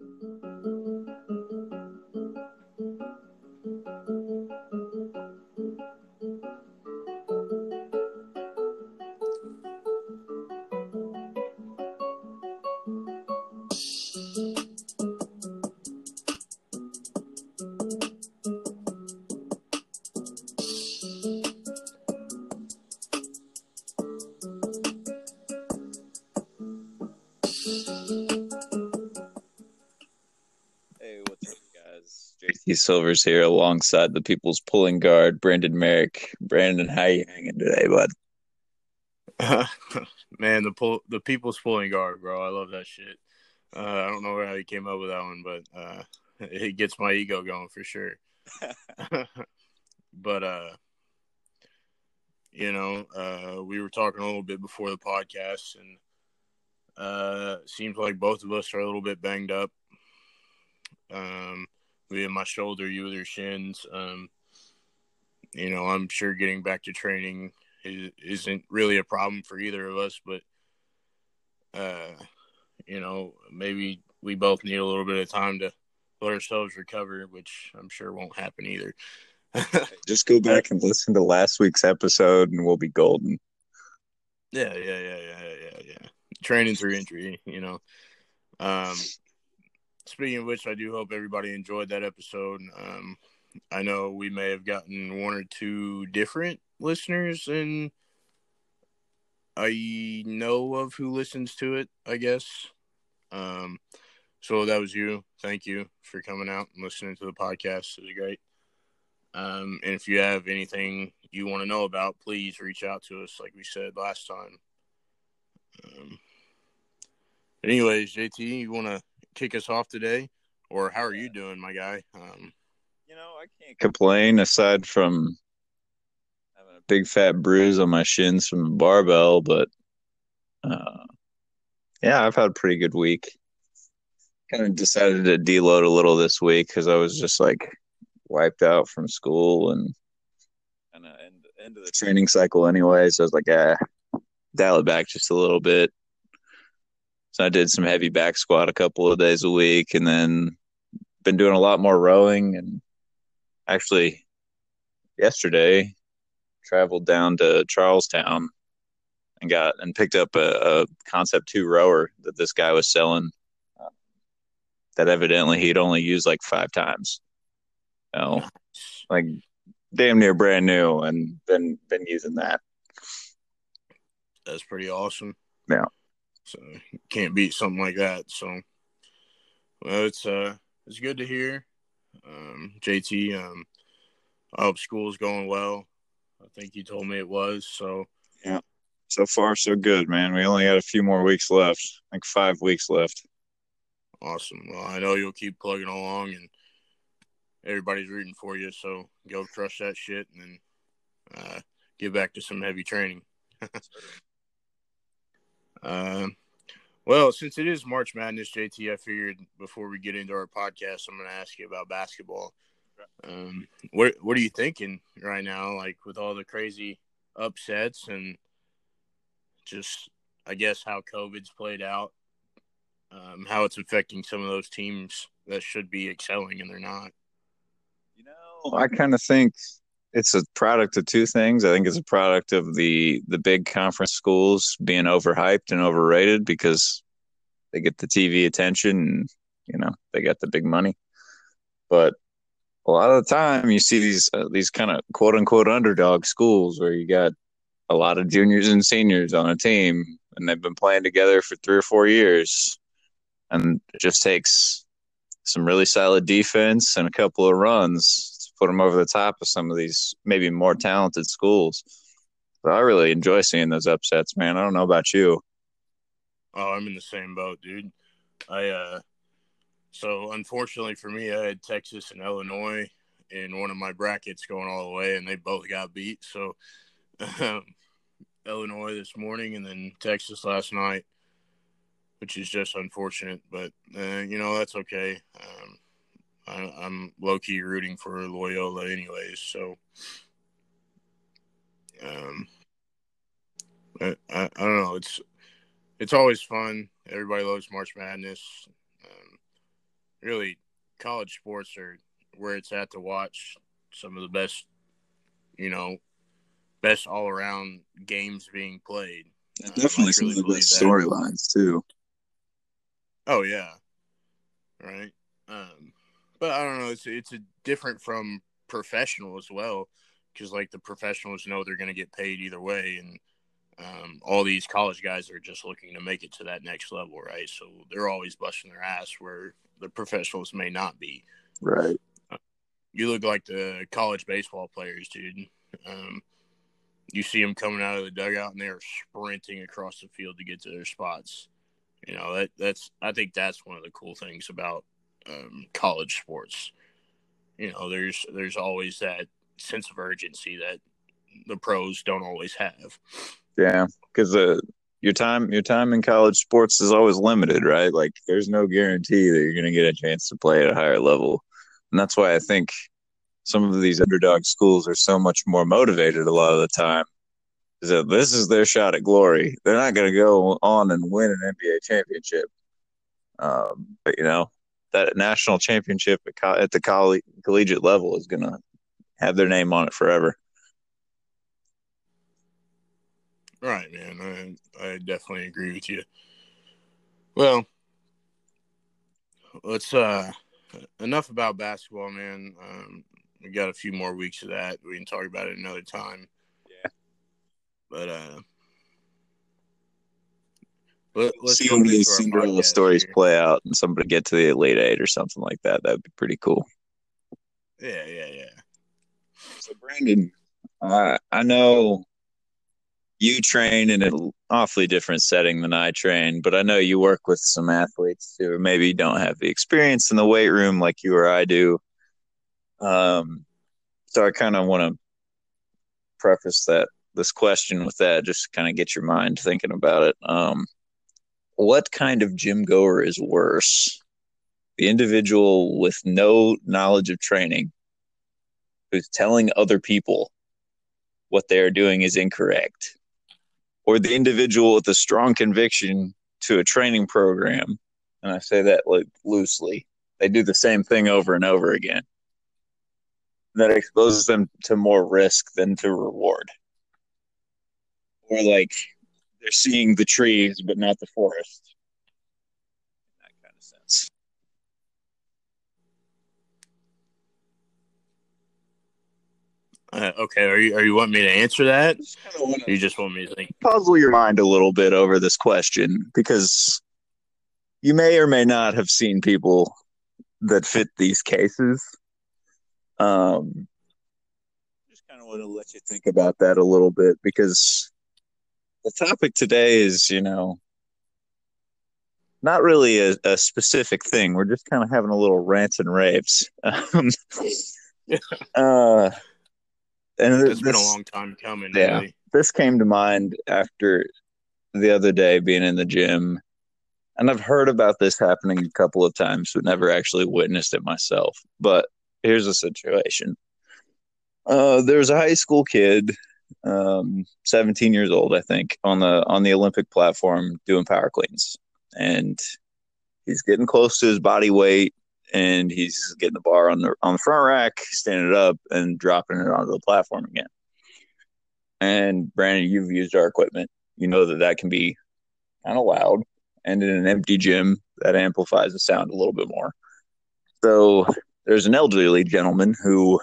Hey, Silver's here alongside the People's Pulling Guard, Brandon Merrick. Brandon, how you hanging today, bud? Man, the pull the people's pulling guard, bro. I love that shit. Uh, I don't know how he came up with that one, but uh, it gets my ego going for sure. but uh, you know, uh, we were talking a little bit before the podcast, and uh, seems like both of us are a little bit banged up. Um, and my shoulder, you with your shins. Um, you know, I'm sure getting back to training is, isn't really a problem for either of us, but uh, you know, maybe we both need a little bit of time to let ourselves recover, which I'm sure won't happen either. Just go back and listen to last week's episode, and we'll be golden. Yeah, yeah, yeah, yeah, yeah, yeah. Training through injury, you know. Um, speaking of which, I do hope everybody enjoyed that episode. Um, I know we may have gotten one or two different listeners, and I know of who listens to it. I guess. Um, so that was you. Thank you for coming out and listening to the podcast. It was great. Um, and if you have anything you want to know about, please reach out to us, like we said last time. Um, anyways, JT, you want to kick us off today, or how are you doing, my guy? Um, You know, I can't complain aside from having a big fat bruise on my shins from the barbell, but uh, yeah, I've had a pretty good week. Kind of decided to deload a little this week because I was just like wiped out from school and kind of end, end of the training cycle anyway. So I was like, ah, dial it back just a little bit. So I did some heavy back squat a couple of days a week, and then been doing a lot more rowing. And actually, yesterday, traveled down to Charlestown and got and picked up a, a Concept Two rower that this guy was selling. uh, that evidently he'd only used like five times. You know, like damn near brand new, and been been using that. that's pretty awesome. Yeah. So you can't beat something like that. So, well, it's uh, it's good to hear. Um, JT, um, I hope school's going well. I think you told me it was. So, yeah, So far, so good, man. We only got a few more weeks left, like five weeks left. awesome. Well, I know you'll keep plugging along, and everybody's rooting for you. So go crush that shit, and then uh, get back to some heavy training. Um, well, since it is March Madness, JT, I figured before we get into our podcast, I'm going to ask you about basketball. Um, what What are you thinking right now? Like with all the crazy upsets and just, I guess, how COVID's played out, um, how it's affecting some of those teams that should be excelling and they're not. You know, I kind of think it's a product of two things. I think it's a product of the the big conference schools being overhyped and overrated because they get the TV attention and you know they got the big money. But a lot of the time, you see these uh, these kind of quote unquote underdog schools where you got a lot of juniors and seniors on a team, and they've been playing together for three or four years, and it just takes some really solid defense and a couple of runs put them over the top of some of these maybe more talented schools. But I really enjoy seeing those upsets, man. I don't know about you. Oh, I'm in the same boat, dude. I uh so unfortunately for me, I had Texas and Illinois in one of my brackets going all the way, and they both got beat. So um, Illinois this morning, and then Texas last night, which is just unfortunate. But uh, you know that's okay. Um, I, I'm low key rooting for Loyola, anyways. So um, I, I, I don't know. It's it's always fun. Everybody loves March Madness. Um, really college sports are where it's at to watch some of the best, you know, best all around games being played. Definitely some really of the best storylines too. Oh yeah, right. Um, but I don't know. It's it's a different from professional as well, because like the professionals know they're going to get paid either way, and um, all these college guys are just looking to make it to that next level, right? So they're always busting their ass where the professionals may not be. Right. Uh, you look like the college baseball players, dude. Um, you see them coming out of the dugout and they're sprinting across the field to get to their spots. You know that that's I think that's one of the cool things about um, college sports. You know, there's there's always that sense of urgency that the pros don't always have. Yeah, because uh, your time your time in college sports is always limited, right? Like there's no guarantee that you're going to get a chance to play at a higher level, and that's why I think some of these underdog schools are so much more motivated a lot of the time. Is that this is their shot at glory? They're not going to go on and win an NBA championship, um, but you know that national championship at, co- at the coll- collegiate level is going to have their name on it forever. Right, man. I I definitely agree with you. Well, let's uh enough about basketball, man. Um, we got a few more weeks of that. We can talk about it another time. Yeah. But uh let, see one of these Cinderella stories here. play out and somebody get to the Elite Eight or something like that. That'd be pretty cool. Yeah, yeah, yeah. So Brandon, uh, I know you train in an awfully different setting than I train, but I know you work with some athletes who maybe don't have the experience in the weight room like you or I do. Um, so I kind of want to preface that this question with that, just kind of get your mind thinking about it. Um, what kind of gym goer is worse? The individual with no knowledge of training who's telling other people what they are doing is incorrect or the individual with a strong conviction to a training program, and I say that like loosely, they do the same thing over and over again. That exposes them to more risk than to reward. Or like they're seeing the trees but not the forest. In that kind of sense. Uh, okay, are you are you want me to answer that? you just want me to think puzzle your mind a little bit over this question because you may or may not have seen people that fit these cases. Um, just kind of want to let you think about that a little bit because the topic today is, you know, not really a, a specific thing. We're just kind of having a little rants and raves. Um, uh, and it's this, been a long time coming. Yeah, really. this came to mind after the other day being in the gym, and I've heard about this happening a couple of times, but never actually witnessed it myself. But here's the situation: uh, there's a high school kid, um, 17 years old, I think, on the on the Olympic platform doing power cleans, and he's getting close to his body weight and he's getting the bar on the on the front rack, standing it up, and dropping it onto the platform again. And Brandon, you've used our equipment. You know that that can be kind of loud, and in an empty gym, that amplifies the sound a little bit more. So there's an elderly gentleman who,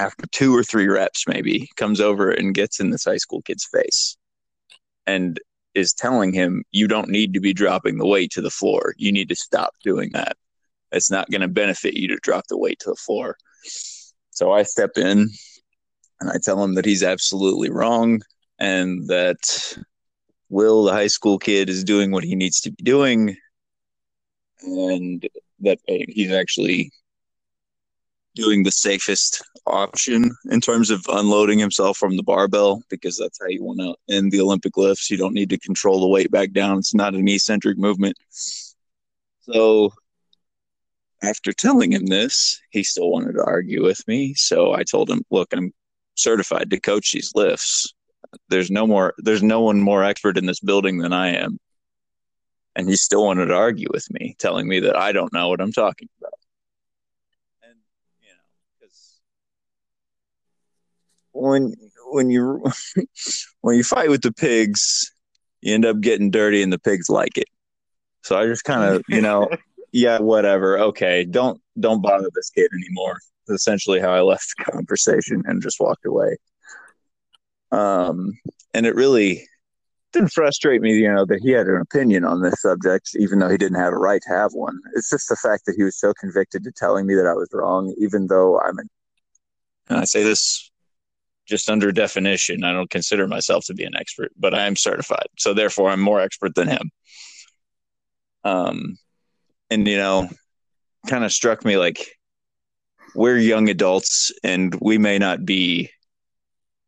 after two or three reps, maybe comes over and gets in this high school kid's face, and is telling him, "You don't need to be dropping the weight to the floor. You need to stop doing that." it's not going to benefit you to drop the weight to the floor. So I step in and I tell him that he's absolutely wrong and that Will, the high school kid, is doing what he needs to be doing and that uh, he's actually doing the safest option in terms of unloading himself from the barbell because that's how you want to end the Olympic lifts. You don't need to control the weight back down. It's not an eccentric movement. So after telling him this, he still wanted to argue with me. So I told him, look, I'm certified to coach these lifts. There's no more there's no one more expert in this building than I am. And he still wanted to argue with me, telling me that I don't know what I'm talking when when you when you fight with the pigs, you end up getting dirty, and the pigs like it. So I just kind of, you know, yeah, whatever. Okay, don't don't bother this kid anymore. That's essentially how I left the conversation and just walked away. Um, and it really didn't frustrate me, you know, that he had an opinion on this subject, even though he didn't have a right to have one. It's just the fact that he was so convicted to telling me that I was wrong, even though I'm an, and I say this just under definition. I don't consider myself to be an expert, but I am certified. So therefore I'm more expert than him. Um, and you know, kind of struck me like we're young adults and we may not be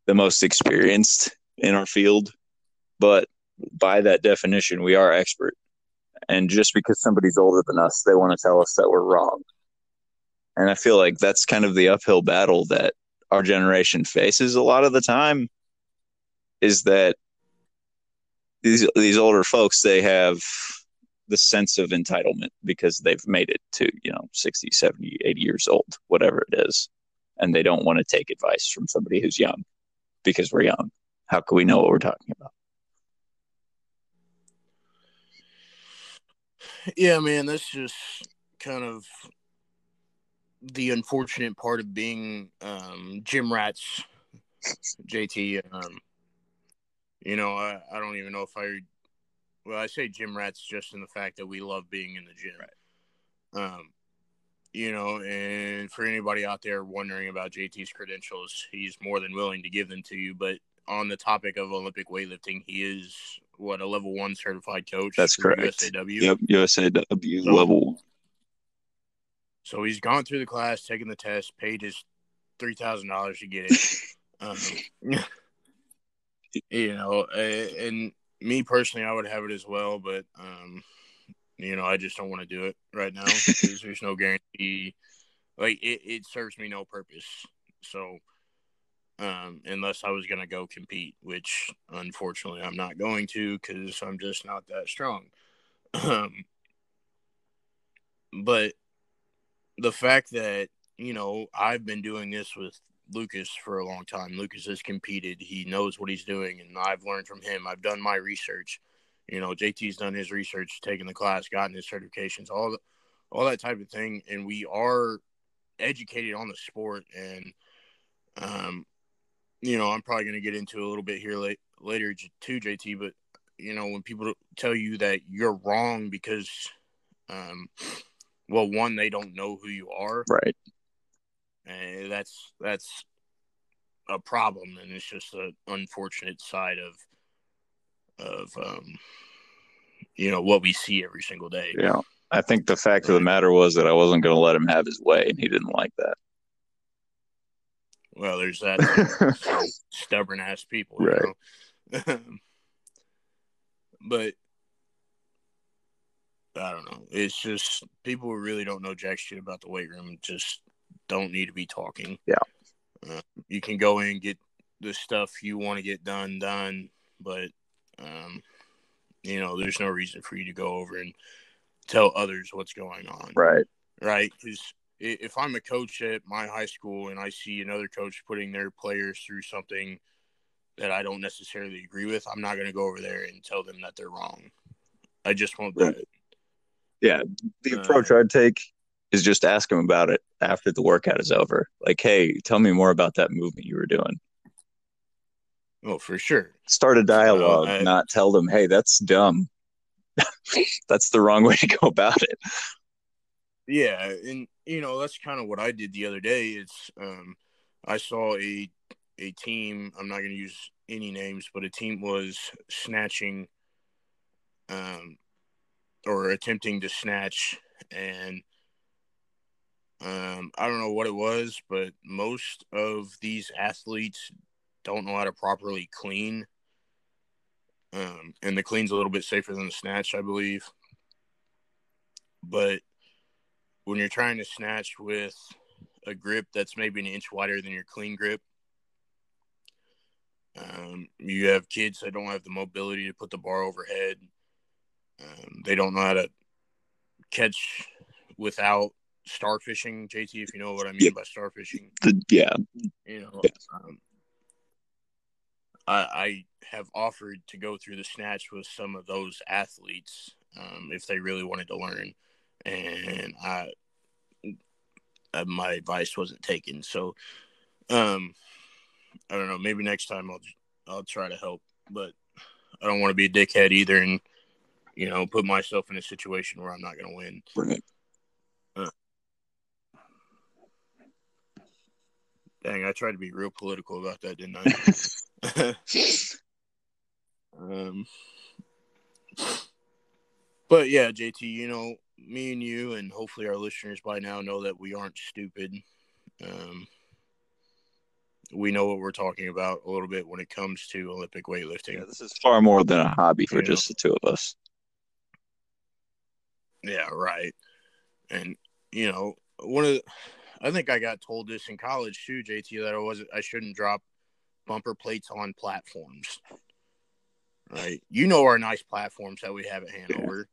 the most experienced in our field, but by that definition, we are expert. And just because somebody's older than us, they want to tell us that we're wrong. And I feel like that's kind of the uphill battle that our generation faces a lot of the time is that these these older folks they have the sense of entitlement because they've made it to you know 60 70 80 years old whatever it is. And they don't want to take advice from somebody who's young because we're young. How can we know what we're talking about? Yeah man that's just kind of the unfortunate part of being um, gym rats jt um, you know I, I don't even know if i well, I say gym rats just in the fact that we love being in the gym. Right. Um, you know, and for anybody out there wondering about JT's credentials, he's more than willing to give them to you. But on the topic of Olympic weightlifting, he is what a level one certified coach. That's correct. USAW. Yep, USAW so, level. So he's gone through the class, taken the test, paid his three thousand dollars to get it. um, you know, and me personally, I would have it as well, but um, you know, I just don't want to do it right now because there's no guarantee. Like it, it serves me no purpose. So, um, unless I was gonna go compete, which unfortunately I'm not going to because I'm just not that strong. Um, but the fact that you know I've been doing this with Lucas for a long time. Lucas has competed. He knows what he's doing, and I've learned from him. I've done my research. You know, JT's done his research, taken the class, gotten his certifications, all the, all that type of thing, and we are educated on the sport. And, um, you know, I'm probably going to get into a little bit here late, later too, JT. But you know, when people tell you that you're wrong because, um, well, one, they don't know who you are, right? and that's that's a problem, and it's just an unfortunate side of of um, you know what we see every single day. Yeah, I think the fact of the matter was that I wasn't going to let him have his way, and he didn't like that. Well, there's that stubborn ass people, right? but I don't know. It's just people who really don't know jack shit about the weight room just don't need to be talking. Yeah. Uh, you can go in and get the stuff you want to get done done, but um, you know, there's no reason for you to go over and tell others what's going on. Right. Right. Because if I'm a coach at my high school and I see another coach putting their players through something that I don't necessarily agree with, I'm not going to go over there and tell them that they're wrong. I just won't do it. Yeah. The approach uh, I'd take is just ask them about it after the workout is over. Like, hey, tell me more about that movement you were doing. Oh, for sure. Start a dialogue, I, not tell them, hey, that's dumb. that's the wrong way to go about it. Yeah, and you know that's kind of what I did the other day. It's um, I saw a a team. I'm not going to use any names, but a team was snatching, um, or attempting to snatch, and um, I don't know what it was, but most of these athletes don't know how to properly clean. Um, and the clean's a little bit safer than the snatch, I believe. But when you're trying to snatch with a grip that's maybe an inch wider than your clean grip, um, you have kids that don't have the mobility to put the bar overhead. Um, they don't know how to catch without starfishing, JT, if you know what I mean yeah. by starfishing. The, yeah. You know, yeah. Um, I, I have offered to go through the snatch with some of those athletes um, if they really wanted to learn, and I uh, my advice wasn't taken. So, um, I don't know. Maybe next time I'll I'll try to help, but I don't want to be a dickhead either, and you know, put myself in a situation where I'm not going to win. Right. Uh, dang, I tried to be real political about that, didn't I? um, but yeah, JT, you know, me and you, and hopefully our listeners by now know that we aren't stupid. Um, we know what we're talking about a little bit when it comes to Olympic weightlifting. Yeah, this is far more than a hobby for you just know? the two of us. Yeah, right. And you know, one of the, I think I got told this in college too, JT, that I wasn't I shouldn't drop bumper plates on platforms. Right. You know our nice platforms that we have at Hanover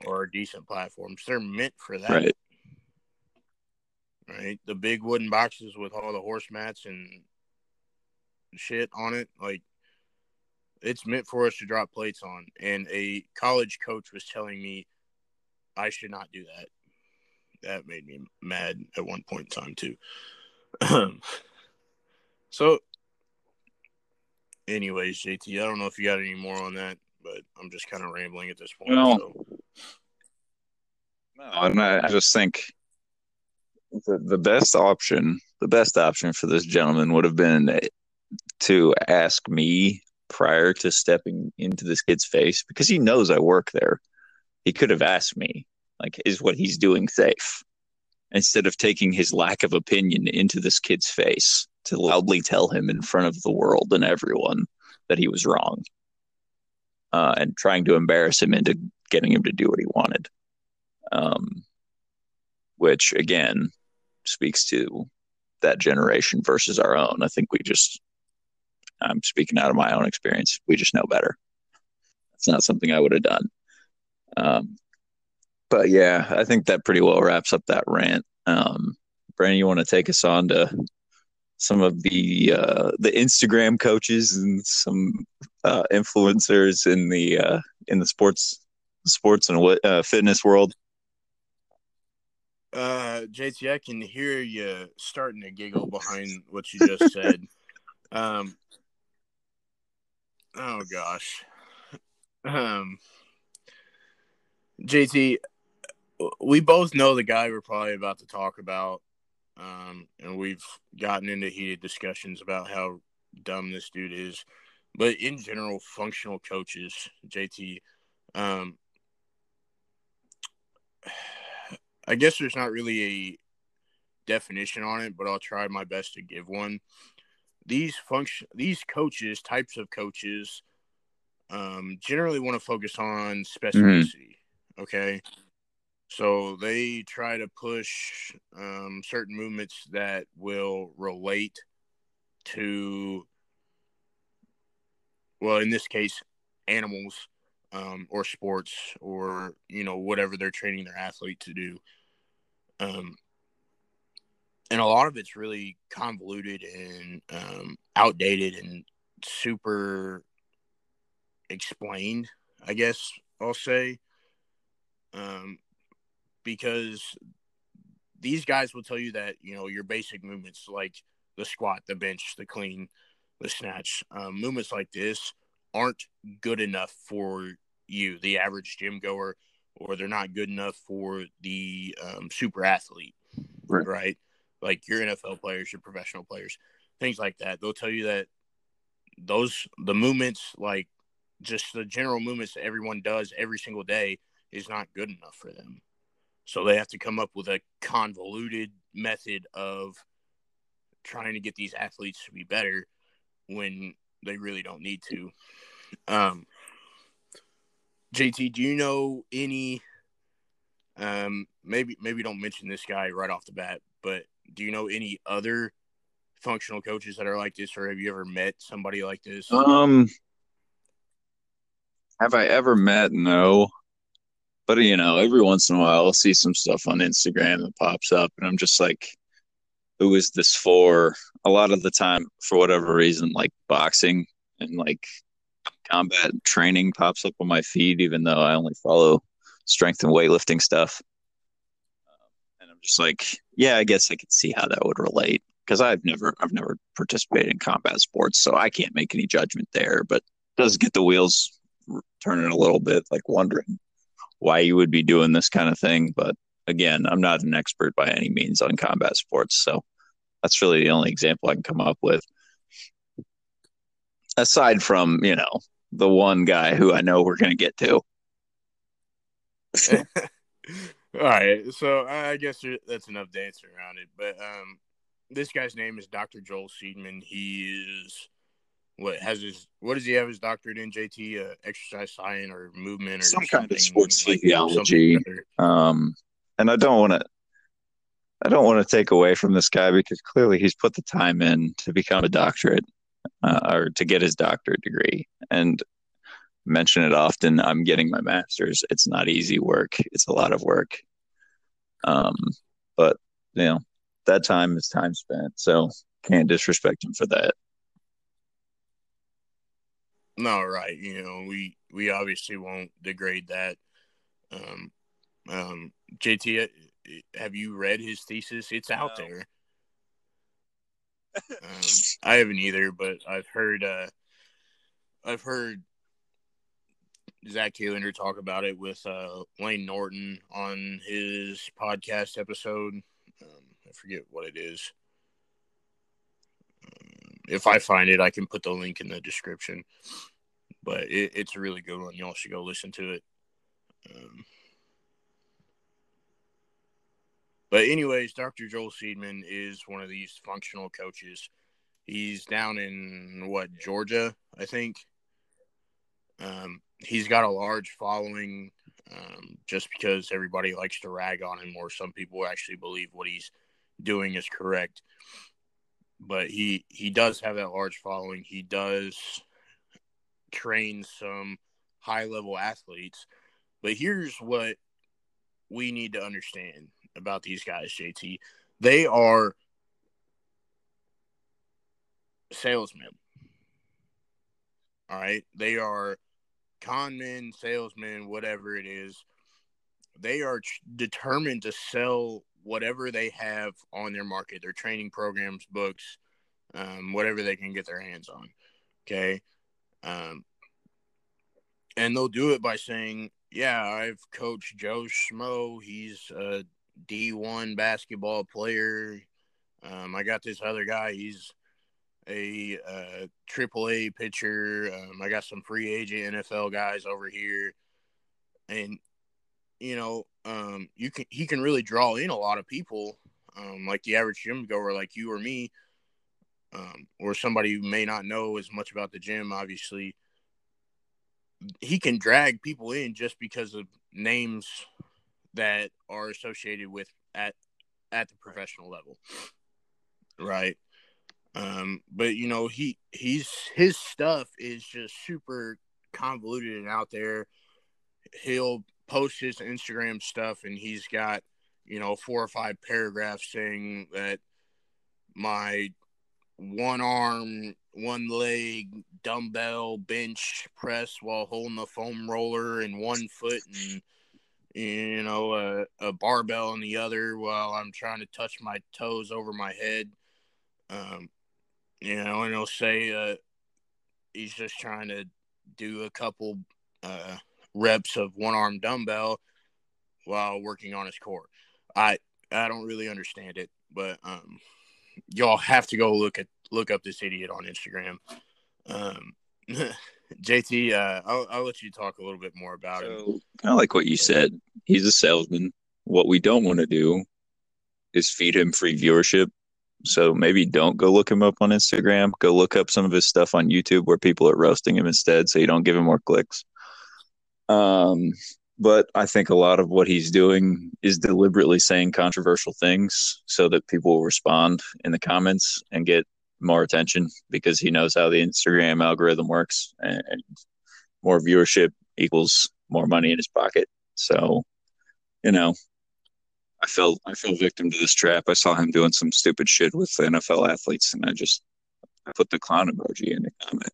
yeah. or decent platforms. They're meant for that. Right. Right. The big wooden boxes with all the horse mats and shit on it. Like it's meant for us to drop plates on. And a college coach was telling me I should not do that. That made me mad at one point in time too. so, anyways, JT, I don't know if you got any more on that, but I'm just kind of rambling at this point. No, so. no, and I, I just think the the best option, the best option for this gentleman would have been to ask me prior to stepping into this kid's face because he knows I work there he could have asked me, like, is what he's doing safe? Instead of taking his lack of opinion into this kid's face to loudly tell him in front of the world and everyone that he was wrong. Uh, and trying to embarrass him into getting him to do what he wanted. Um, which again speaks to that generation versus our own. I think we just, I'm speaking out of my own experience. We just know better. It's not something I would have done. Um, but yeah, I think that pretty well wraps up that rant. Um, Brandon, you want to take us on to some of the uh, the Instagram coaches and some uh, influencers in the uh, in the sports sports and uh, fitness world? Uh, JT, I can hear you starting to giggle behind what you just said. Um, oh gosh. Um, JT, we both know the guy we're probably about to talk about, um, and we've gotten into heated discussions about how dumb this dude is. But in general, functional coaches, JT, um, I guess there's not really a definition on it, but I'll try my best to give one. These function, these coaches, types of coaches, um, generally want to focus on mm-hmm. specificity. Mm-hmm Okay. So they try to push um, certain movements that will relate to, well, in this case, animals um, or sports or, you know, whatever they're training their athlete to do. Um, and a lot of it's really convoluted and um, outdated and super explained, I guess I'll say um, because these guys will tell you that you know your basic movements like the squat, the bench, the clean, the snatch, um, movements like this aren't good enough for you, the average gym goer, or they're not good enough for the um, super athlete, right. right? Like your NFL players, your professional players, things like that. They'll tell you that those the movements, like just the general movements that everyone does every single day, is not good enough for them. So they have to come up with a convoluted method of trying to get these athletes to be better when they really don't need to. Um, JT, do you know any? Um, maybe maybe don't mention this guy right off the bat, but do you know any other functional coaches that are like this, or have you ever met somebody like this? Um, have I ever met? No. But you know, every once in a while, I'll see some stuff on Instagram that pops up, and I'm just like, "Who is this for?" A lot of the time, for whatever reason, like boxing and like combat training pops up on my feed, even though I only follow strength and weightlifting stuff. and I'm just like, yeah, I guess I could see how that would relate because I've never I've never participated in combat sports, so I can't make any judgment there. But does get the wheels turning a little bit, like wondering why you would be doing this kind of thing. But again, I'm not an expert by any means on combat sports, so that's really the only example I can come up with. Aside from, you know, the one guy who I know we're going to get to. All right, so I guess that's enough dancing around it. But um, this guy's name is Dr. Joel Seedman. He is what has his what does he have his doctorate in JT uh, exercise science or movement or some kind of sports like physiology. Um, and I don't want to I don't want to take away from this guy because clearly he's put the time in to become a doctorate uh, or to get his doctorate degree. And mention it often. I'm getting my master's. It's not easy work. It's a lot of work. Um, but you know, that time is time spent. So can't disrespect him for that. No, right. You know, we we obviously won't degrade that. Um, um, JT, uh, have you read his thesis? It's out no. there. um, I haven't either, but I've heard. Uh, I've heard Zach Telander talk about it with uh, Layne Norton on his podcast episode. Um, I forget what it is. Um, if I find it, I can put the link in the description. But it, it's a really good one. Y'all should go listen to it. Um, but anyways, Dr. Joel Seedman is one of these functional coaches. He's down in what Georgia, I think. Um, he's got a large following um, just because everybody likes to rag on him, or some people actually believe what he's doing is correct. But he he does have that large following. He does train some high level athletes. But here's what we need to understand about these guys, JT. They are salesmen. All right. They are con men, salesmen, whatever it is, they are determined to sell whatever they have on their market, their training programs, books, um, whatever they can get their hands on. Okay. Um, and they'll do it by saying, Yeah, I've coached Joe Schmo. He's a D1 basketball player. Um, I got this other guy. He's a uh, triple A pitcher. Um, I got some free agent NFL guys over here, and you know, um, you can he can really draw in a lot of people, um, like the average gym goer, like you or me, um, or somebody who may not know as much about the gym. Obviously, he can drag people in just because of names that are associated with at at the professional level, right? Um, but you know, he he's his stuff is just super convoluted and out there. He'll post his Instagram stuff and he's got, you know, four or five paragraphs saying that my one arm, one leg dumbbell bench press while holding the foam roller in one foot and you know a, a barbell in the other while I'm trying to touch my toes over my head. Um, you know, and he'll say uh, he's just trying to do a couple uh, reps of one arm dumbbell while working on his core. I I don't really understand it, but um, y'all have to go look at look up this idiot on Instagram. Um, JT, uh, I'll, I'll let you talk a little bit more about so, it. Of like what you said. He's a salesman. What we don't want to do is feed him free viewership so maybe don't go look him up on Instagram. Go look up some of his stuff on YouTube where people are roasting him instead, so you don't give him more clicks. Um, but I think a lot of what he's doing is deliberately saying controversial things so that people will respond in the comments and get more attention because he knows how the Instagram algorithm works and more viewership equals more money in his pocket. So, you know, I fell I fell victim to this trap. I saw him doing some stupid shit with NFL athletes, and I just I put the clown emoji in the comment.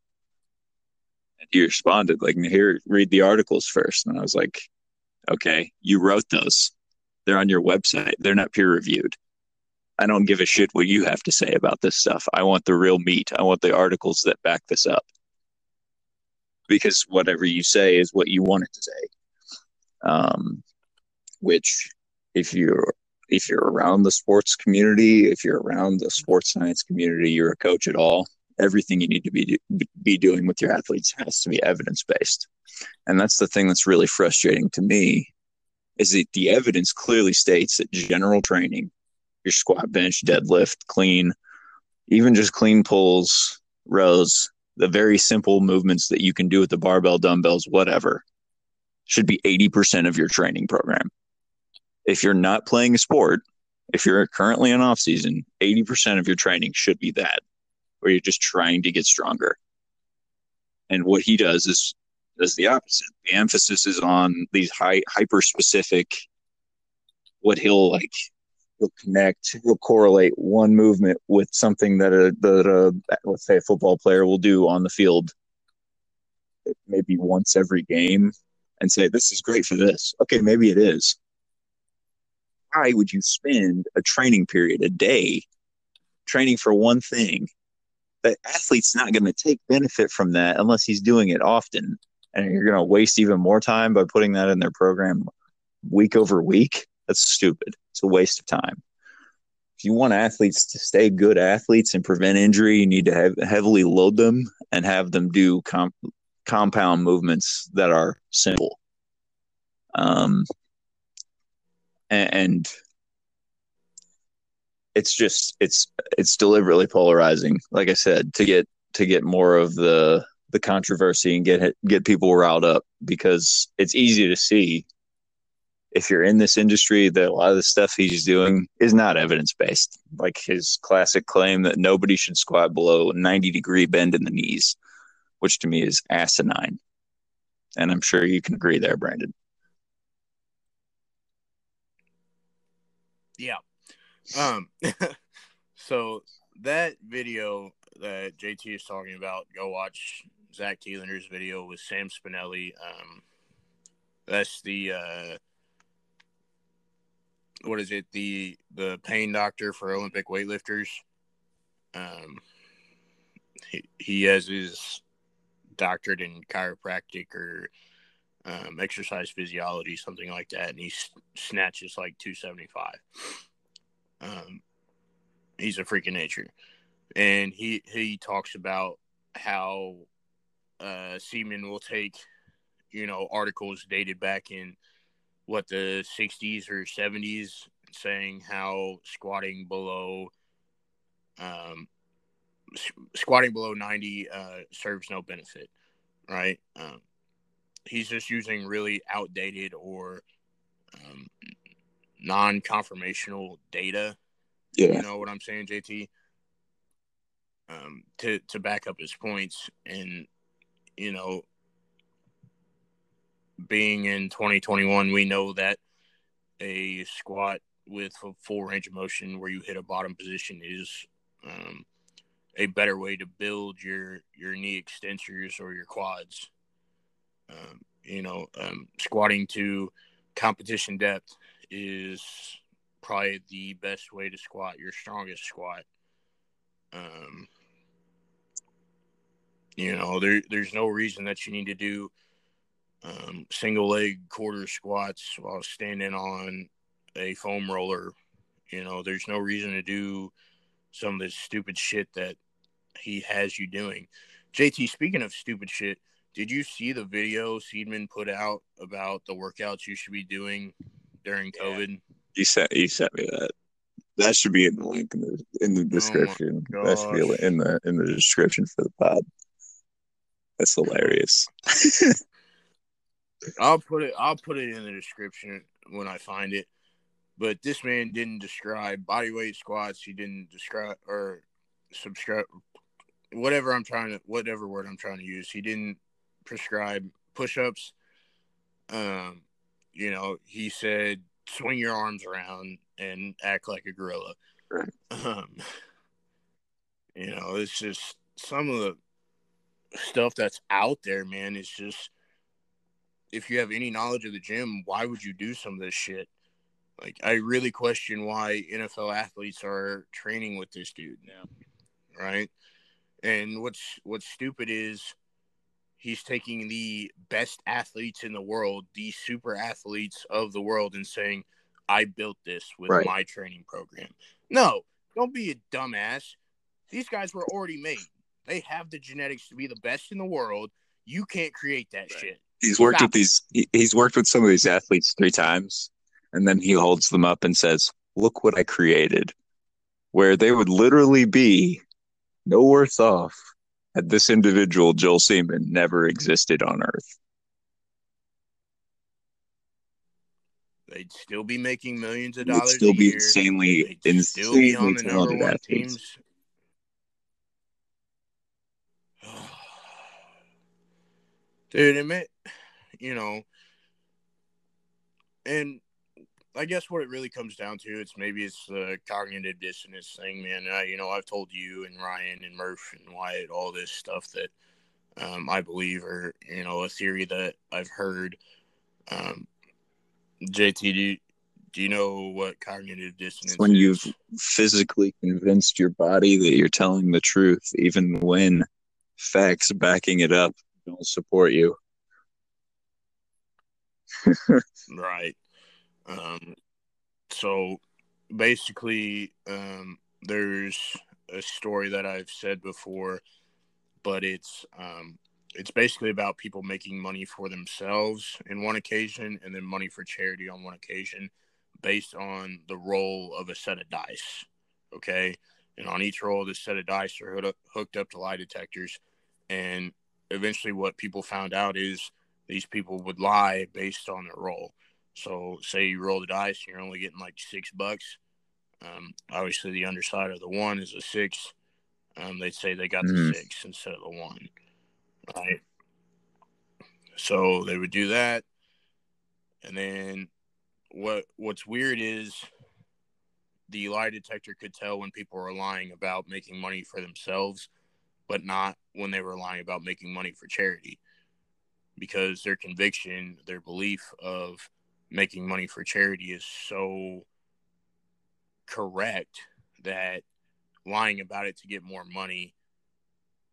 He responded like, "Here, read the articles first. And I was like, "Okay, you wrote those. They're on your website. They're not peer reviewed. I don't give a shit what you have to say about this stuff. I want the real meat. I want the articles that back this up." Because whatever you say is what you want it to say. Um, which, if you're if you're around the sports community, if you're around the sports science community, you're a coach at all. Everything you need to be be doing with your athletes has to be evidence based, and that's the thing that's really frustrating to me. Is that the evidence clearly states that general training, your squat, bench, deadlift, clean, even just clean pulls, rows, the very simple movements that you can do with the barbell, dumbbells, whatever, should be 80% of your training program if you're not playing a sport, if you're currently in off season, 80% of your training should be that, where you're just trying to get stronger. And what he does is does the opposite. The emphasis is on these high hyper specific what he'll like he'll connect, he'll correlate one movement with something that a that a let's say a football player will do on the field maybe once every game and say this is great for this. Okay, maybe it is why would you spend a training period, a day, training for one thing? Athlete's not going to take benefit from that unless he's doing it often. And you're going to waste even more time by putting that in their program week over week. That's stupid. It's a waste of time. If you want athletes to stay good athletes and prevent injury, you need to have, heavily load them and have them do comp- compound movements that are simple. Um, and it's just it's it's deliberately polarizing like i said to get to get more of the the controversy and get get people riled up because it's easy to see if you're in this industry that a lot of the stuff he's doing is not evidence based like his classic claim that nobody should squat below a 90 degree bend in the knees which to me is asinine. And i'm sure you can agree there brandon. Yeah. Um. so that video that JT is talking about, go watch Zach Telander's video with Sam Spinelli. Um, that's the uh, what is it? The the pain doctor for Olympic weightlifters. Um, he he has his doctorate in chiropractic or um, exercise physiology, something like that, and he snatches like 275. Um, he's a freak of nature, and he he talks about how uh, Seedman will take, you know, articles dated back in what the 60s or 70s, saying how squatting below, um, squatting below 90 uh, serves no benefit, right? Um, he's just using really outdated or um, non-conformational data. Yeah. You know what I'm saying, JT? Um, to to back up his points, and you know, being in 2021, we know that a squat with a full range of motion where you hit a bottom position is um, a better way to build your your knee extensors or your quads um, you know, um, squatting to competition depth is probably the best way to squat your strongest squat. Um, you know, there there's no reason that you need to do um, single leg quarter squats while standing on a foam roller. You know, there's no reason to do some of this stupid shit that he has you doing. JT, speaking of stupid shit, did you see the video Seedman put out about the workouts you should be doing during COVID? Yeah. You sent you sent me that. That should be in the link in the in the oh description. Oh that should be in the in the description for the pod. That's hilarious. I'll put it. I'll put it in the description when I find it. But this man didn't describe body weight squats. He didn't describe or subscribe whatever I'm trying to whatever word I'm trying to use. He didn't prescribe push-ups. Um, you know, he said swing your arms around and act like a gorilla. Um, you know, it's just some of the stuff that's out there, man, It's just if you have any knowledge of the gym, why would you do some of this shit? Like, I really question why NFL athletes are training with this dude. now, Right. And what's what's stupid is he's taking the best athletes in the world, the super athletes of the world, and saying, I built this with Right. my training program. No, don't be a dumbass. These guys were already made. They have the genetics to be the best in the world. You can't create that Right. shit. He's worked Stop with these. he- He's worked with some of these athletes three times, and then he holds them up and says, "Look what I created." Where they would literally be no worse off had this individual, Joel Seedman, never existed on Earth. They'd still be making millions of They'd dollars still be year. insanely, They'd still be on insanely the number one athletes. teams. Dude, admit, you know, and I guess what it really comes down to, it's maybe it's the cognitive dissonance thing, man. Uh, you know, I've told you and Ryan and Murph and Wyatt all this stuff that um, I believe, or you know, a theory that I've heard. Um, JT, do you, do you know what cognitive dissonance It's when is? you've physically convinced your body that you're telling the truth, even when facts backing it up don't support you. Right. Um, so basically, um, there's a story that I've said before, but it's um, it's basically about people making money for themselves in one occasion and then money for charity on one occasion based on the roll of a set of dice. Okay. And on each roll, this set of dice are hooked up, hooked up to lie detectors. And eventually, what people found out is these people would lie based on their roll. So, say you roll the dice and you're only getting like six bucks. Um, obviously, the underside of the one is a six. Um, they'd say they got the Mhm. six instead of the one. Right. So they would do that. And then what what's weird is the lie detector could tell when people were lying about making money for themselves, but not when they were lying about making money for charity. Because their conviction, their belief of making money for charity is so correct that lying about it to get more money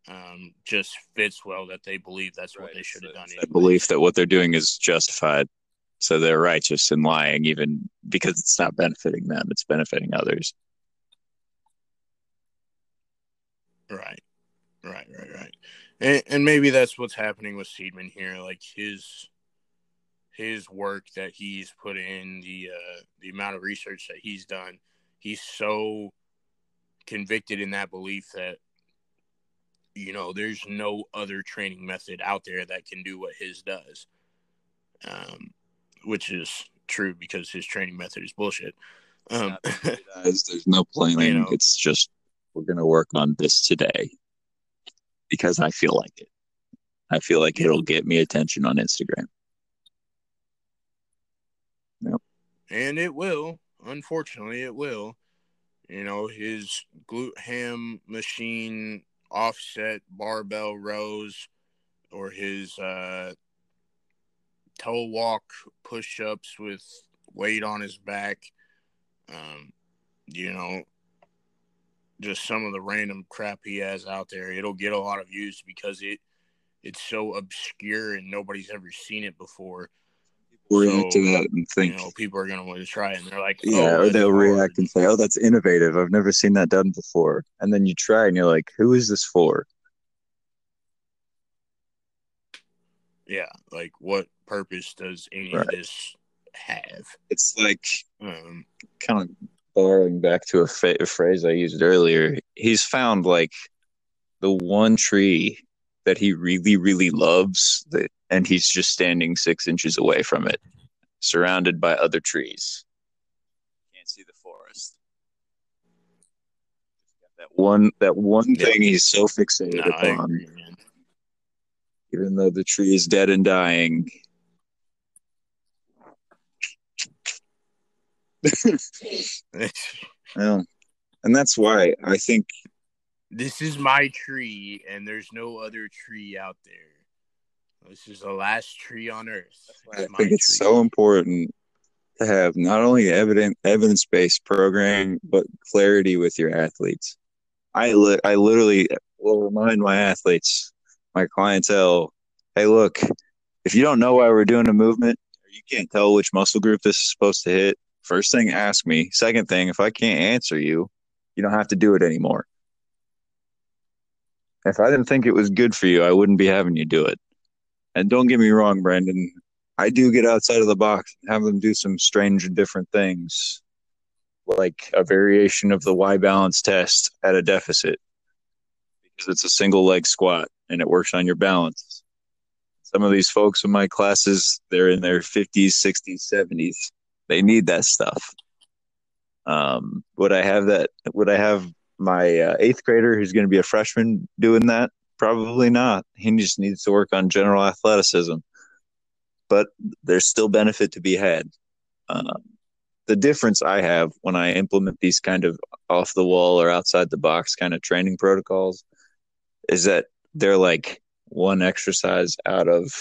um, just fits well that they believe that's what they should have done. That belief that what they're doing is justified. So they're righteous in lying, even because it's not benefiting them, it's benefiting others. Right, right, right, right. And, and maybe that's what's happening with Seedman here. Like his his work that he's put in, the uh, the amount of research that he's done, he's so convicted in that belief that you know there's no other training method out there that can do what his does, um, which is true because his training method is bullshit. Um, Guys, There's no planning. You know. It's just we're gonna work on this today because I feel like it. I feel like it'll get me attention on Instagram. And it will. Unfortunately, it will. You know, his glute ham machine offset barbell rows or his uh, toe walk push ups with weight on his back. Um, you know, just some of the random crap he has out there. It'll get a lot of views because it it's so obscure and nobody's ever seen it before. We'll react So, to that and think, You know, people are gonna want to try it, and they're like, yeah, oh, or they'll react and say, "Oh, that's innovative. I've never seen that done before." And then you try, and you're like, "Who is this for?" yeah like what purpose does any Right. of this have It's like um kind of borrowing back to a, fa- a phrase I used earlier. He's found like the one tree that he really, really loves, that, and he's just standing six inches away from it, surrounded by other trees. Can't see the forest. That one, that one Yeah. thing he's so fixated no upon, agree even though the tree is dead and dying. Well, and that's why I think this is my tree, and there's no other tree out there. This is the last tree on earth. I think it's tree. so important to have not only evident evidence based programming but clarity with your athletes. I li- I literally will remind my athletes, my clientele, hey, look, if you don't know why we're doing a movement, or you can't tell which muscle group this is supposed to hit, first thing, ask me. Second thing, if I can't answer you, you don't have to do it anymore. If I didn't think it was good for you, I wouldn't be having you do it. And don't get me wrong, Brandon, I do get outside of the box and have them do some strange and different things, like a variation of the Y balance test at a deficit, because it's a single leg squat and it works on your balance. Some of these folks in my classes, they're in their 50s, 60s, 70s. They need that stuff. Um, would I have that? Would I have my uh, eighth grader who's going to be a freshman doing that? Probably not. He just needs to work on general athleticism but there's still benefit to be had. Um, the difference I have when I implement these kind of off the wall or outside the box kind of training protocols is that they're like one exercise out of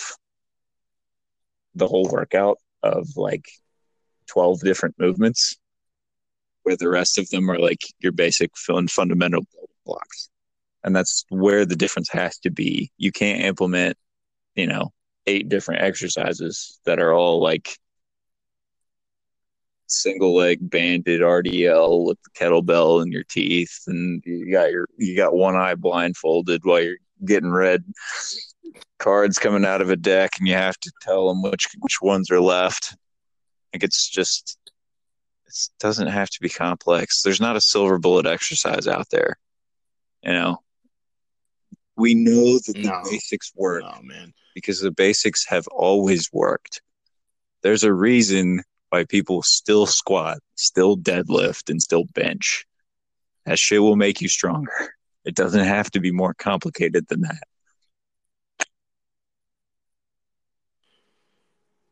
the whole workout of like 12 different movements where the rest of them are like your basic fundamental blocks and that's where the difference has to be you can't implement you know eight different exercises that are all like single leg banded RDL with the kettlebell in your teeth, and you got your you got one eye blindfolded while you're getting red cards coming out of a deck, and you have to tell them which which ones are left. Like it's just it doesn't have to be complex. There's not a silver bullet exercise out there, you know. We know that the no. basics work. Oh man because the basics have always worked. There's a reason why people still squat, still deadlift, and still bench. That shit will make you stronger. It doesn't have to be more complicated than that.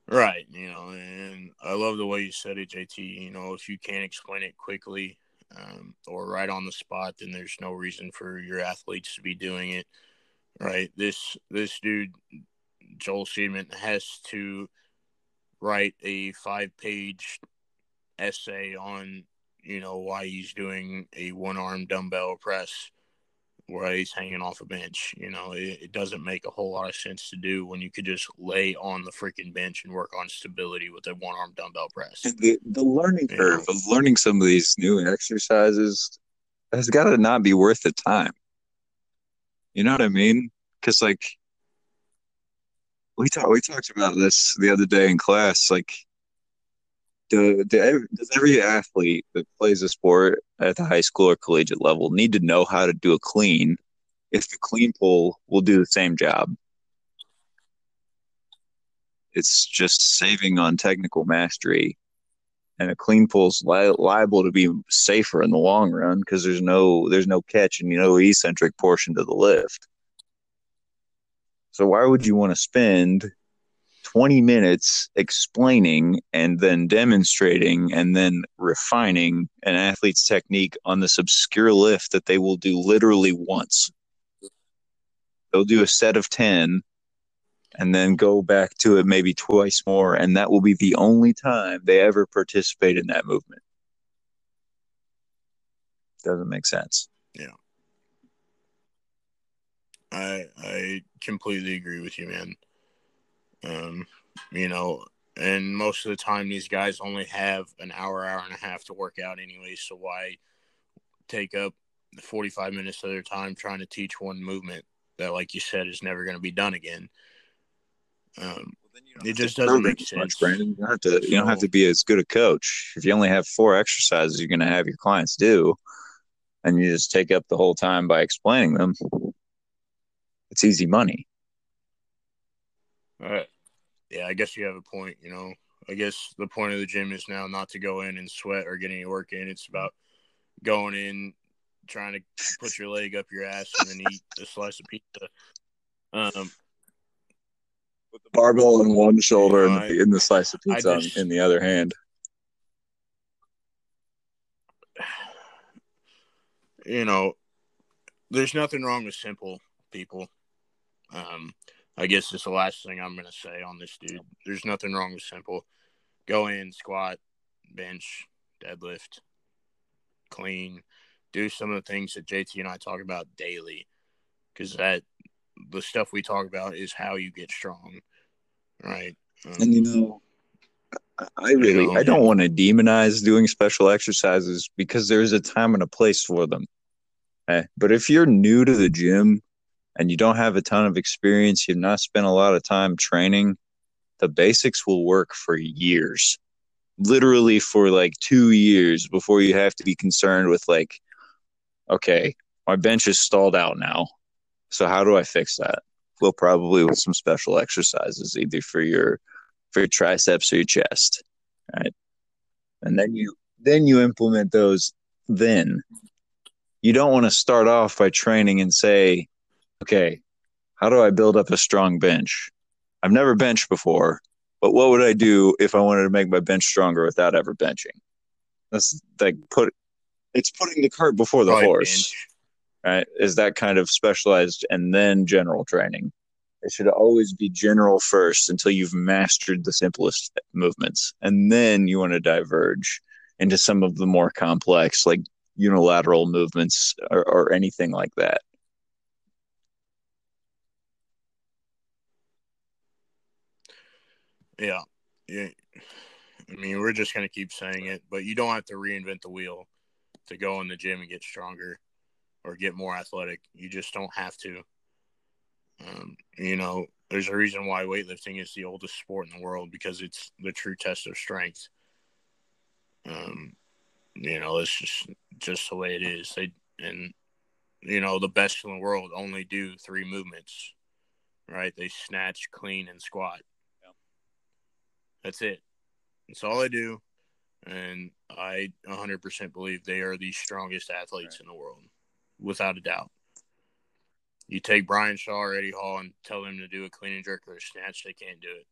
Right, you know, and I love the way you said it, JT. You know, if you can't explain it quickly um, or right on the spot, then there's no reason for your athletes to be doing it. Right, this this dude Joel Seedman has to write a five page essay on, you know, why he's doing a one arm dumbbell press where he's hanging off a bench. You know, it, it, doesn't make a whole lot of sense to do when you could just lay on the freaking bench and work on stability with a one arm dumbbell press. The, the learning you curve know? of learning some of these new exercises has got to not be worth the time. You know what I mean? Because, like, we talked we talked about this the other day in class. Like, do, do, does every athlete that plays a sport at the high school or collegiate level need to know how to do a clean? If the clean pull will do the same job, it's just saving on technical mastery, and a clean pull is li- liable to be safer in the long run because there's no there's no catch and you know eccentric portion to the lift. So why would you want to spend 20 minutes explaining and then demonstrating and then refining an athlete's technique on this obscure lift that they will do literally once? They'll do a set of 10 and then go back to it maybe twice more and that will be the only time they ever participate in that movement. Doesn't make sense. Yeah. I I completely agree with you, man. Um, you know, and most of the time these guys only have an hour, hour and a half to work out anyway. So why take up the forty five minutes of their time trying to teach one movement that, like you said, is never going to be done again? Um, well, it just doesn't make sense, much, Brandon. You don't have to. You don't have to be as good a coach if you only have four exercises you're going to have your clients do, and you just take up the whole time by explaining them it's easy money. All right. Yeah, I guess you have a point. You know, I guess the point of the gym is now not to go in and sweat or get any work in. It's about going in, trying to put your leg up your ass, and then eat a slice of pizza. Um, with the barbell on one shoulder and the, in the slice of pizza just, in the other hand. You know, there's nothing wrong with simple people. Um, I guess it's the last thing I'm going to say on this dude. There's nothing wrong with simple. Go in, squat, bench, deadlift, clean, do some of the things that JT and I talk about daily because that the stuff we talk about is how you get strong, right? Um, and you know, I really you know, I don't want to demonize doing special exercises because there's a time and a place for them. Okay? But if you're new to the gym and you don't have a ton of experience, you've not spent a lot of time training, the basics will work for years. Literally for like two years before you have to be concerned with like, okay, my bench is stalled out now. So how do I fix that? Well, probably with some special exercises, either for your for your triceps or your chest. Right. And then you then you implement those then. You don't want to start off by training and say, okay, how do I build up a strong bench? I've never benched before, but what would I do if I wanted to make my bench stronger without ever benching? That's like put it's putting the cart before the Probably horse. Bench. Right? Is that kind of specialized and then general training? It should always be general first until you've mastered the simplest movements. And then you want to diverge into some of the more complex, like unilateral movements or, or anything like that. Yeah. Yeah. I mean, we're just going to keep saying it, but you don't have to reinvent the wheel to go in the gym and get stronger or get more athletic. You just don't have to. Um, you know, there's a reason why weightlifting is the oldest sport in the world because it's the true test of strength. Um, you know, it's just just the way it is. They and you know the best in the world only do three movements, right? They snatch, clean, and squat. That's it. That's all I do. And I 100% believe they are the strongest athletes right. in the world, without a doubt. You take Brian Shaw or Eddie Hall and tell them to do a clean and jerk or a snatch, they can't do it.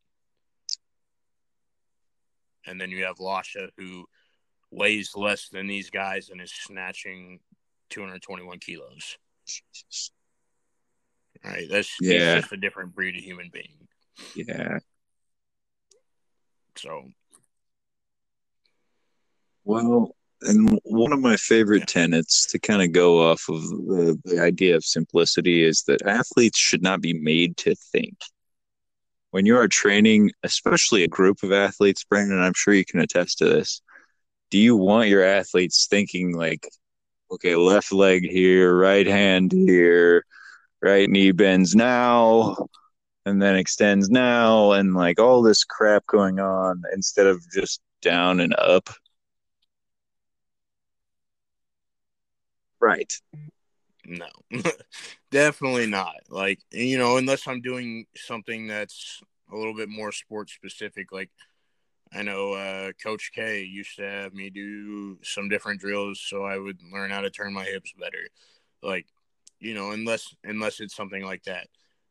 And then you have Lasha, who weighs less than these guys and is snatching 221 kilos. Jesus. Right. That's yeah. just a different breed of human being. Yeah. So, well, and one of my favorite tenets to kind of go off of the, the idea of simplicity is that athletes should not be made to think. When you are training, especially a group of athletes, Brandon, I'm sure you can attest to this. Do you want your athletes thinking like, okay, left leg here, right hand here, right knee bends now, and then extends now and like all this crap going on instead of just down and up. Right. No, definitely not. Like, you know, unless I'm doing something that's a little bit more sports specific. Like, I know uh, Coach K used to have me do some different drills so I would learn how to turn my hips better. Like, you know, unless unless it's something like that.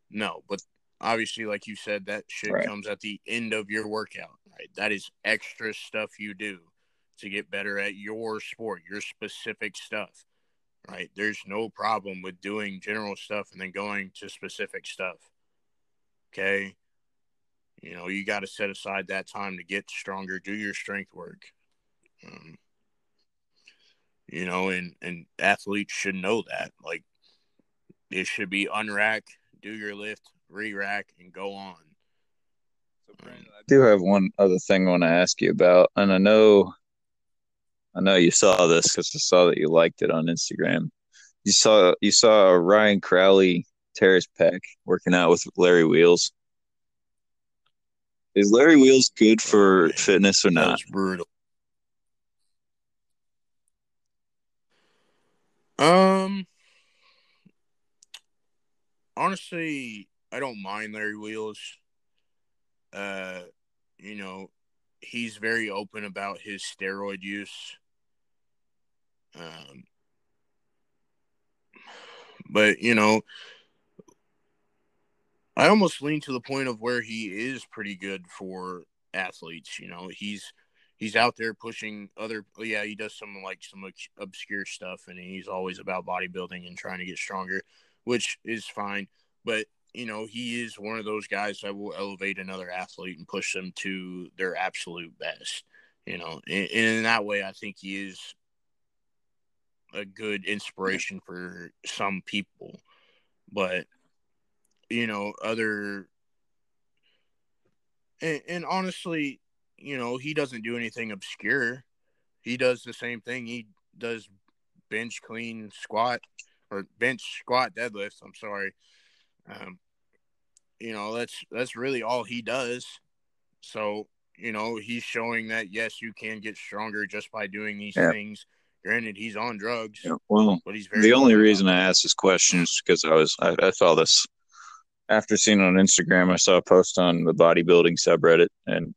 No, but obviously, like you said, that shit right. comes at the end of your workout, right? That is extra stuff you do to get better at your sport, your specific stuff, right? There's no problem with doing general stuff and then going to specific stuff. Okay. You know, you got to set aside that time to get stronger, do your strength work. Um, you know, and, and athletes should know that. Like, it should be unrack, do your lift, re-rack, and go on. So, Brandon, I do have one other thing I want to ask you about, and I know, I know you saw this because I saw that you liked it on Instagram. You saw you saw Ryan Crowley tear his pec working out with Larry Wheels. Is Larry Wheels good for oh, fitness or not? brutal. Um, honestly, I don't mind Larry Wheels. Uh, you know, he's very open about his steroid use. Um, but you know, I almost lean to the point of where he is pretty good for athletes. You know, he's he's out there pushing other. Yeah, he does some like some obscure stuff, and he's always about bodybuilding and trying to get stronger, which is fine. But you know, he is one of those guys that will elevate another athlete and push them to their absolute best. You know, and, and in that way, I think he is a good inspiration for some people. But you know, other and, and honestly, you know, he doesn't do anything obscure. He does the same thing. He does bench clean squat or bench squat deadlifts. I'm sorry. Um, you know, that's that's really all he does. So, you know, he's showing that yes, you can get stronger just by doing these yeah. things. Granted, he's on drugs. Yeah, well, but he's the only reason I asked this question is because I was I, I saw this after seeing on Instagram. I saw a post on the bodybuilding subreddit, and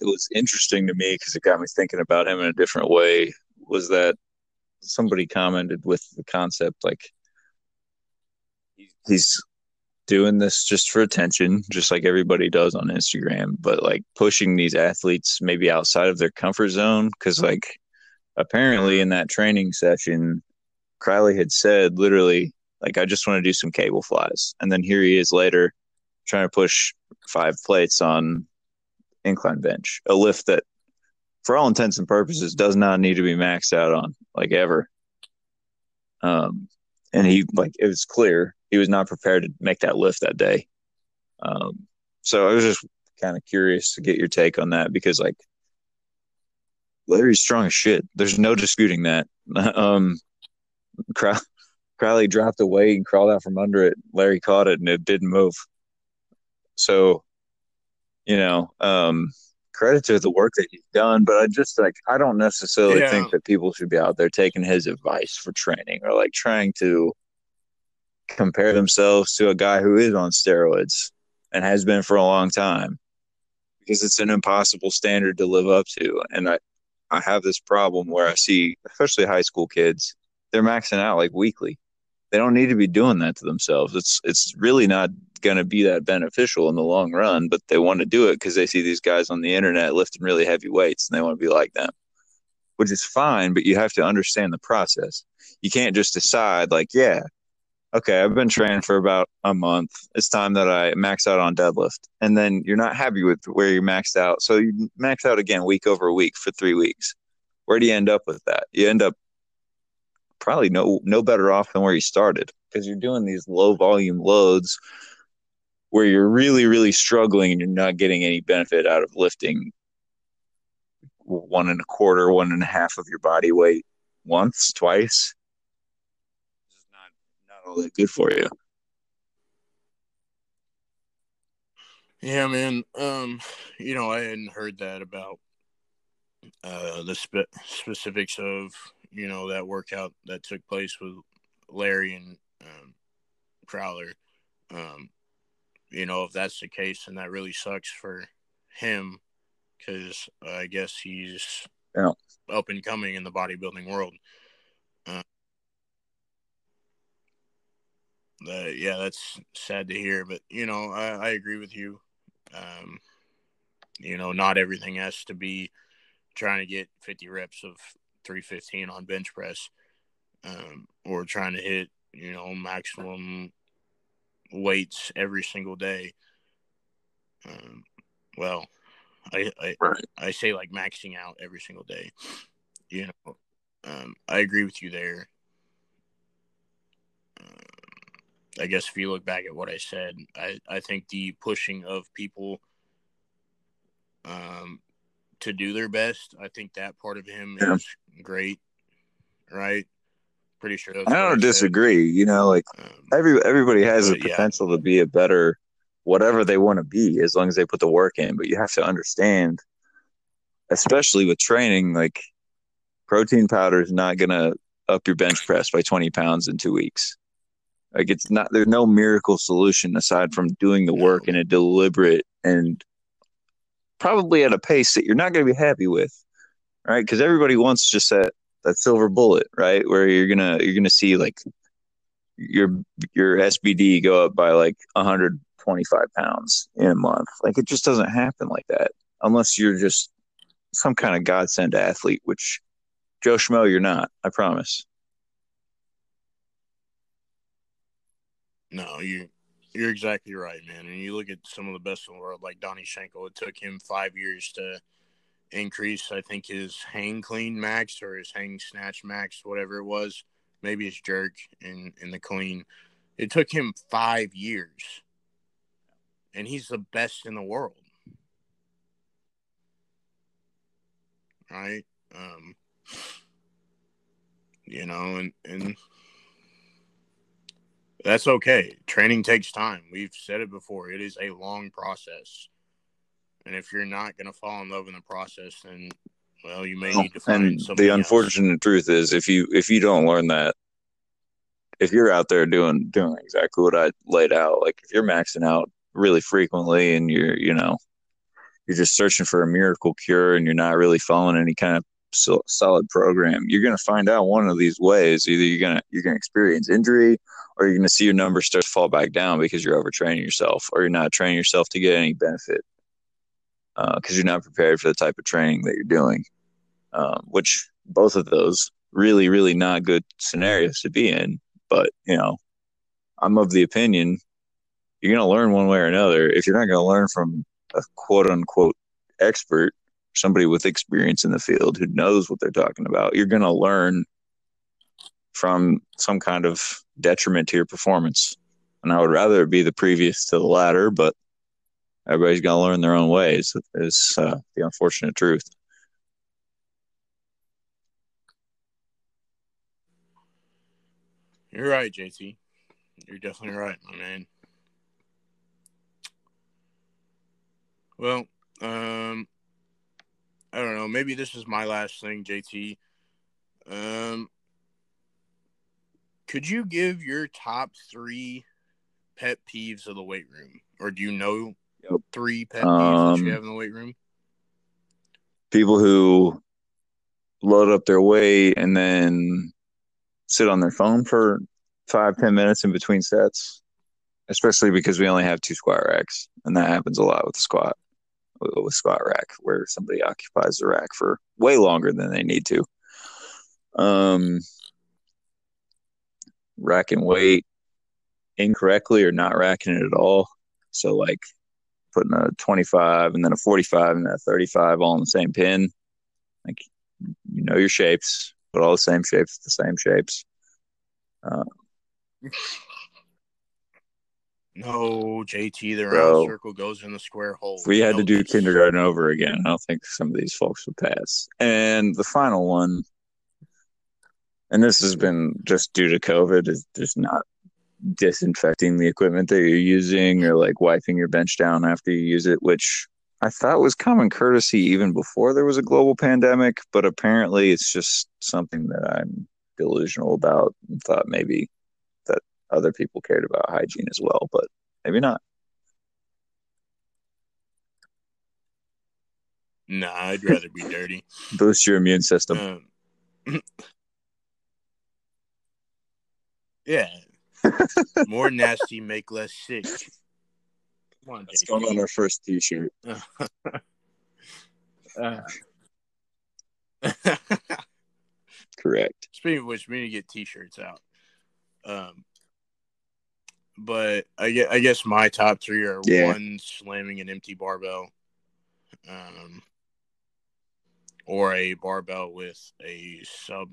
it was interesting to me because it got me thinking about him in a different way. Was that somebody commented with the concept like he's doing this just for attention, just like everybody does on Instagram, but like pushing these athletes maybe outside of their comfort zone. Cause like apparently in that training session, Crowley had said literally, like, I just want to do some cable flies. And then here he is later trying to push five plates on incline bench, a lift that, for all intents and purposes, does not need to be maxed out on, like ever. Um, and he like it was clear he was not prepared to make that lift that day. Um, so I was just kind of curious to get your take on that because like Larry's strong as shit. There's no disputing that. um, Crow- Crowley dropped away and crawled out from under it. Larry caught it and it didn't move. So you know, um, credit to the work that he's done, but I just like I don't necessarily yeah. think that people should be out there taking his advice for training or like trying to compare themselves to a guy who is on steroids and has been for a long time because it's an impossible standard to live up to. And I, I have this problem where I see, especially high school kids, they're maxing out like weekly. They don't need to be doing that to themselves. It's it's really not going to be that beneficial in the long run, but they want to do it because they see these guys on the internet lifting really heavy weights and they want to be like them, which is fine, but you have to understand the process. You can't just decide, like, yeah, okay, I've been training for about a month. It's time that I max out on deadlift. And then you're not happy with where you maxed out. So you max out again week over week for three weeks. Where do you end up with that? You end up probably no no better off than where you started because you're doing these low volume loads where you're really, really struggling and you're not getting any benefit out of lifting one and a quarter, one and a half of your body weight once, twice. It's not not all that good for you. Yeah, man. Um, you know, I hadn't heard that about uh the spe- specifics of you know that workout that took place with Larry and um, Crowler. Um, you know, if that's the case, then that really sucks for him because I guess he's yeah. up and coming in the bodybuilding world. Uh, yeah, that's sad to hear, but you know, I, I agree with you. Um, you know, not everything has to be trying to get 50 reps of 315 on bench press um, or trying to hit, you know, maximum weights every single day. Um, well, I I, right. I say like maxing out every single day. You know, um, I agree with you there. Uh, I guess if you look back at what I said, I, I think the pushing of people um, to do their best, I think that part of him yeah. is great, right? pretty sure. I don't disagree. You know, like um, every everybody has the potential yeah. to be a better whatever they want to be as long as they put the work in. But you have to understand, especially with training, like protein powder is not gonna up your bench press by twenty pounds in two weeks. Like it's not there's no miracle solution aside from doing the work in a deliberate and probably at a pace that you're not going to be happy with, right? Because everybody wants just that that silver bullet, right? Where you're gonna you're gonna see like your your SBD go up by like 125 pounds in a month. Like it just doesn't happen like that unless you're just some kind of godsend athlete, which Joe Schmo, you're not. I promise. No, you you're exactly right, man. And you look at some of the best in the world, like Donny Shankle. It took him five years to increase, I think, his hang clean max or his hang snatch max, whatever it was. Maybe his jerk in in the clean. It took him five years, and he's the best in the world. Right? Um, you know, and and that's okay. Training takes time. We've said it before. It is a long process. And if you're not going to fall in love in the process, then well, you may need to find and the unfortunate else. truth is if you if you don't learn that if you're out there doing doing exactly what I laid out, like if you're maxing out really frequently and you're you know you're just searching for a miracle cure and you're not really following any kind of so, solid program, you're going to find out one of these ways. Either you're going to you're going to experience injury, or you're going to see your numbers start to fall back down because you're overtraining yourself, or you're not training yourself to get any benefit because uh, you're not prepared for the type of training that you're doing. Um, which both of those really, really not good scenarios to be in. But you know, I'm of the opinion you're going to learn one way or another. If you're not going to learn from a quote unquote expert, somebody with experience in the field who knows what they're talking about, you're going to learn from some kind of detriment to your performance. And I would rather be the previous to the latter, but everybody's going to learn their own ways, is uh, the unfortunate truth. You're right, JT. You're definitely right, my man. Well, um, I don't know. Maybe this is my last thing, JT. Um, could you give your top three pet peeves of the weight room, or do you know yep. three pet peeves um, that you um, have in the weight room? People who load up their weight and then sit on their phone for five ten minutes in between sets, especially because we only have two squat racks, and that happens a lot with the squat with squat rack where somebody occupies the rack for way longer than they need to. Um, racking weight incorrectly or not racking it at all. So like putting a 25 and then a 45 and a 35 all in the same pin. Like you know your shapes, put all the same shapes, the same shapes. Uh, no, JT, the round circle goes in the square hole. We had to do kindergarten over again, I don't think some of these folks would pass. And the final one, and this has been just due to COVID, is just not disinfecting the equipment that you're using or like wiping your bench down after you use it, which I thought was common courtesy even before there was a global pandemic, but apparently it's just something that I'm delusional about and thought maybe other people cared about hygiene as well, but maybe not. Nah, I'd rather be dirty. Boost your immune system. Um, yeah. More nasty, make less sick. Come on, That's going on our first T-shirt. uh. Correct. Speaking of which, we need to get T-shirts out. Um, but I guess, I guess my top three are yeah. one slamming an empty barbell, um, or a barbell with a sub,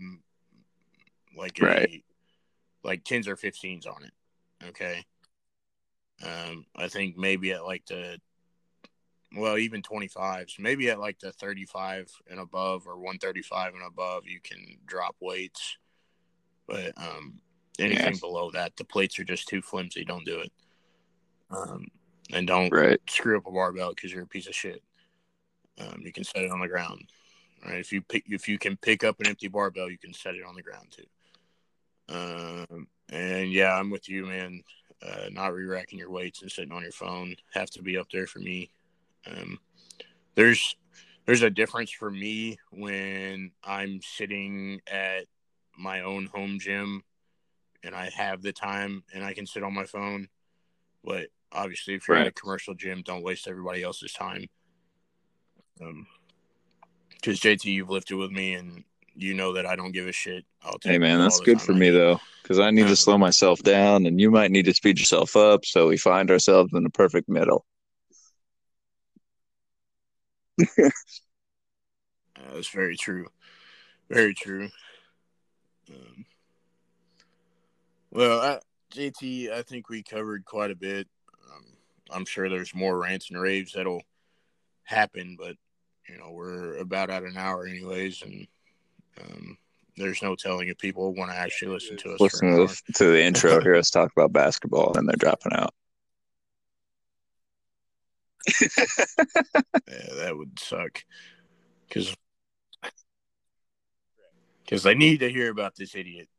like right. a like tens or fifteens on it. Okay. Um, I think maybe at like the well, even 25s, maybe at like the 35 and above or 135 and above, you can drop weights. But um, anything yeah. below that. The plates are just too flimsy. Don't do it. Um, and don't right. screw up a barbell because you're a piece of shit. Um, you can set it on the ground. Right? If you pick, if you can pick up an empty barbell, you can set it on the ground too. Um, and yeah, I'm with you, man. Uh, not re-racking your weights and sitting on your phone have to be up there for me. Um, there's there's a difference for me when I'm sitting at my own home gym and I have the time and I can sit on my phone. But obviously, if you're right. in a commercial gym, don't waste everybody else's time. Um, Because JT, you've lifted with me, and you know that I don't give a shit. I'll take hey man, that's good for me though, because I need to slow myself down, and you might need to speed yourself up, so we find ourselves in the perfect middle. that's very true. Very true. Um, well, I, JT, I think we covered quite a bit. Um, I'm sure there's more rants and raves that'll happen, but you know we're about at an hour anyways, and um, there's no telling if people want to actually listen to us. Listen to, to the intro, hear us talk about basketball, and they're dropping out. yeah, that would suck because because they need to hear about this idiot.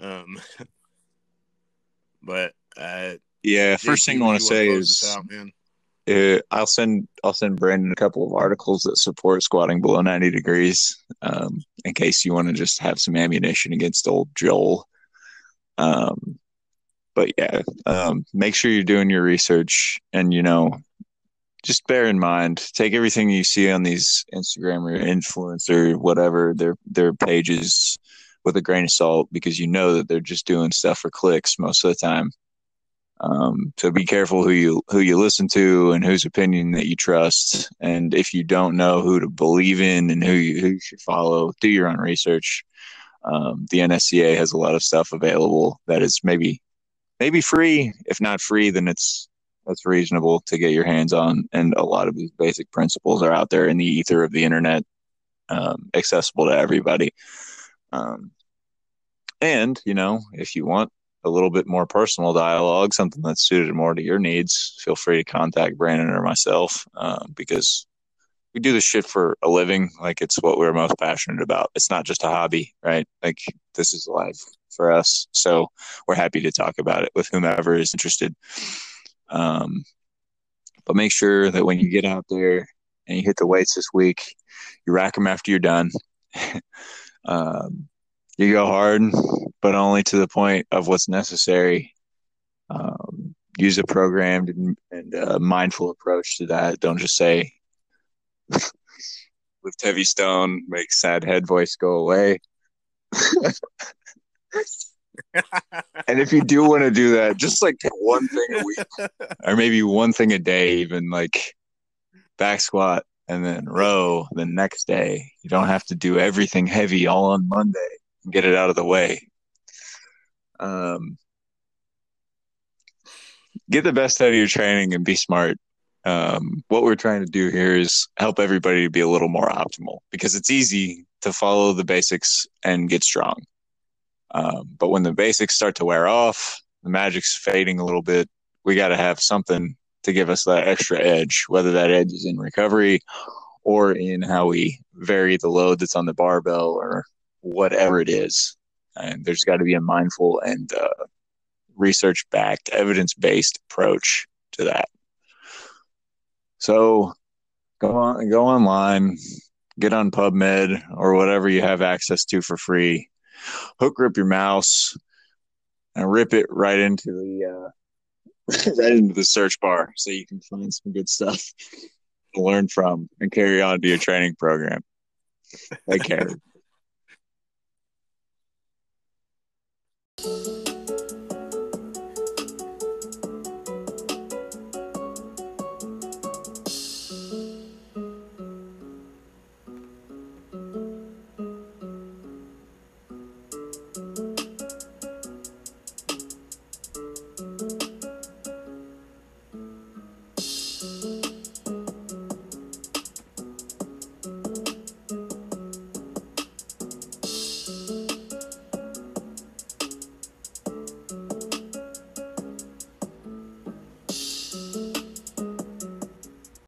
Um, but uh, yeah, first thing I want to say is out, uh, I'll send I'll send Brandon a couple of articles that support squatting below ninety degrees, um, in case you want to just have some ammunition against old Joel. Um, but yeah, um, make sure you're doing your research, and you know, just bear in mind, take everything you see on these Instagram or influencer, whatever their their pages, with a grain of salt, because you know that they're just doing stuff for clicks most of the time. Um, so be careful who you who you listen to and whose opinion that you trust. And if you don't know who to believe in and who you, who you should follow, do your own research. Um, the NSCA has a lot of stuff available that is maybe maybe free. If not free, then it's that's reasonable to get your hands on. And a lot of these basic principles are out there in the ether of the internet, um, accessible to everybody. Um, and you know, if you want a little bit more personal dialogue, something that's suited more to your needs, feel free to contact Brandon or myself uh, because we do this shit for a living. Like it's what we're most passionate about. It's not just a hobby, right? Like this is life for us. So we're happy to talk about it with whomever is interested. Um, but make sure that when you get out there and you hit the weights this week, you rack them after you're done. um, you go hard, but only to the point of what's necessary. Um, use a programmed and, and uh, mindful approach to that. Don't just say, lift heavy stone, make sad head voice go away. and if you do want to do that, just like one thing a week, or maybe one thing a day, even like back squat and then row the next day. You don't have to do everything heavy all on Monday get it out of the way. Um, get the best out of your training and be smart. Um, what we're trying to do here is help everybody to be a little more optimal because it's easy to follow the basics and get strong. Um, but when the basics start to wear off, the magic's fading a little bit. We got to have something to give us that extra edge, whether that edge is in recovery or in how we vary the load that's on the barbell or whatever it is. And there's got to be a mindful and uh, research backed, evidence based approach to that. So go on, go online, get on PubMed or whatever you have access to for free. Hook grip your mouse and rip it right into the uh, right into the search bar so you can find some good stuff to learn from and carry on to your training program. Take care. Thank you.